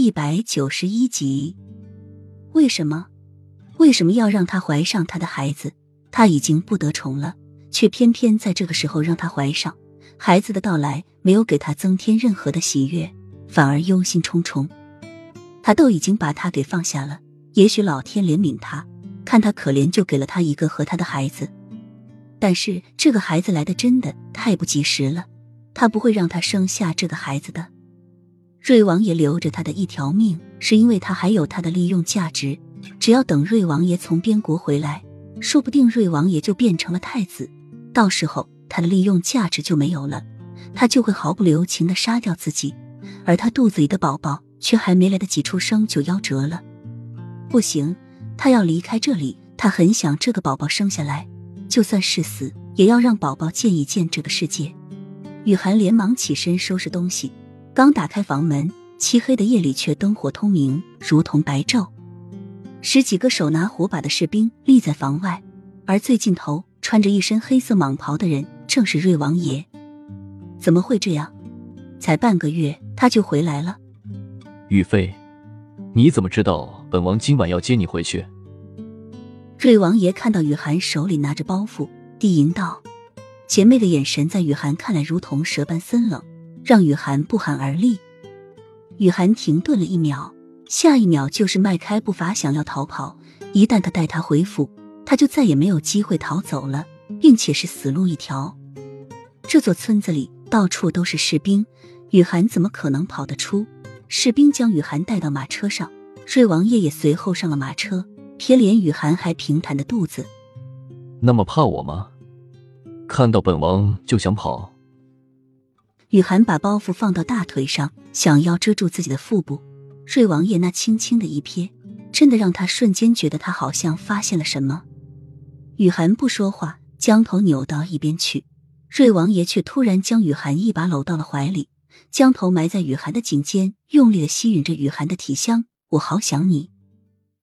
一百九十一集，为什么？为什么要让她怀上他的孩子？他已经不得宠了，却偏偏在这个时候让她怀上孩子的到来，没有给他增添任何的喜悦，反而忧心忡忡。他都已经把他给放下了，也许老天怜悯他，看他可怜，就给了他一个和他的孩子。但是这个孩子来的真的太不及时了，他不会让他生下这个孩子的。瑞王爷留着他的一条命，是因为他还有他的利用价值。只要等瑞王爷从边国回来，说不定瑞王爷就变成了太子，到时候他的利用价值就没有了，他就会毫不留情的杀掉自己，而他肚子里的宝宝却还没来得及出生就夭折了。不行，他要离开这里，他很想这个宝宝生下来，就算是死，也要让宝宝见一见这个世界。雨涵连忙起身收拾东西。刚打开房门，漆黑的夜里却灯火通明，如同白昼。十几个手拿火把的士兵立在房外，而最尽头穿着一身黑色蟒袍的人正是瑞王爷。怎么会这样？才半个月他就回来了？雨飞，你怎么知道本王今晚要接你回去？瑞王爷看到雨涵手里拿着包袱，低吟道：“姐妹的眼神在雨涵看来如同蛇般森冷。”让雨涵不寒而栗，雨涵停顿了一秒，下一秒就是迈开步伐想要逃跑。一旦他带他回府，他就再也没有机会逃走了，并且是死路一条。这座村子里到处都是士兵，雨涵怎么可能跑得出？士兵将雨涵带到马车上，瑞王爷也随后上了马车，瞥脸雨涵还平坦的肚子。那么怕我吗？看到本王就想跑？雨涵把包袱放到大腿上，想要遮住自己的腹部。瑞王爷那轻轻的一瞥，真的让他瞬间觉得他好像发现了什么。雨涵不说话，将头扭到一边去。瑞王爷却突然将雨涵一把搂到了怀里，将头埋在雨涵的颈间，用力的吸吮着雨涵的体香。我好想你。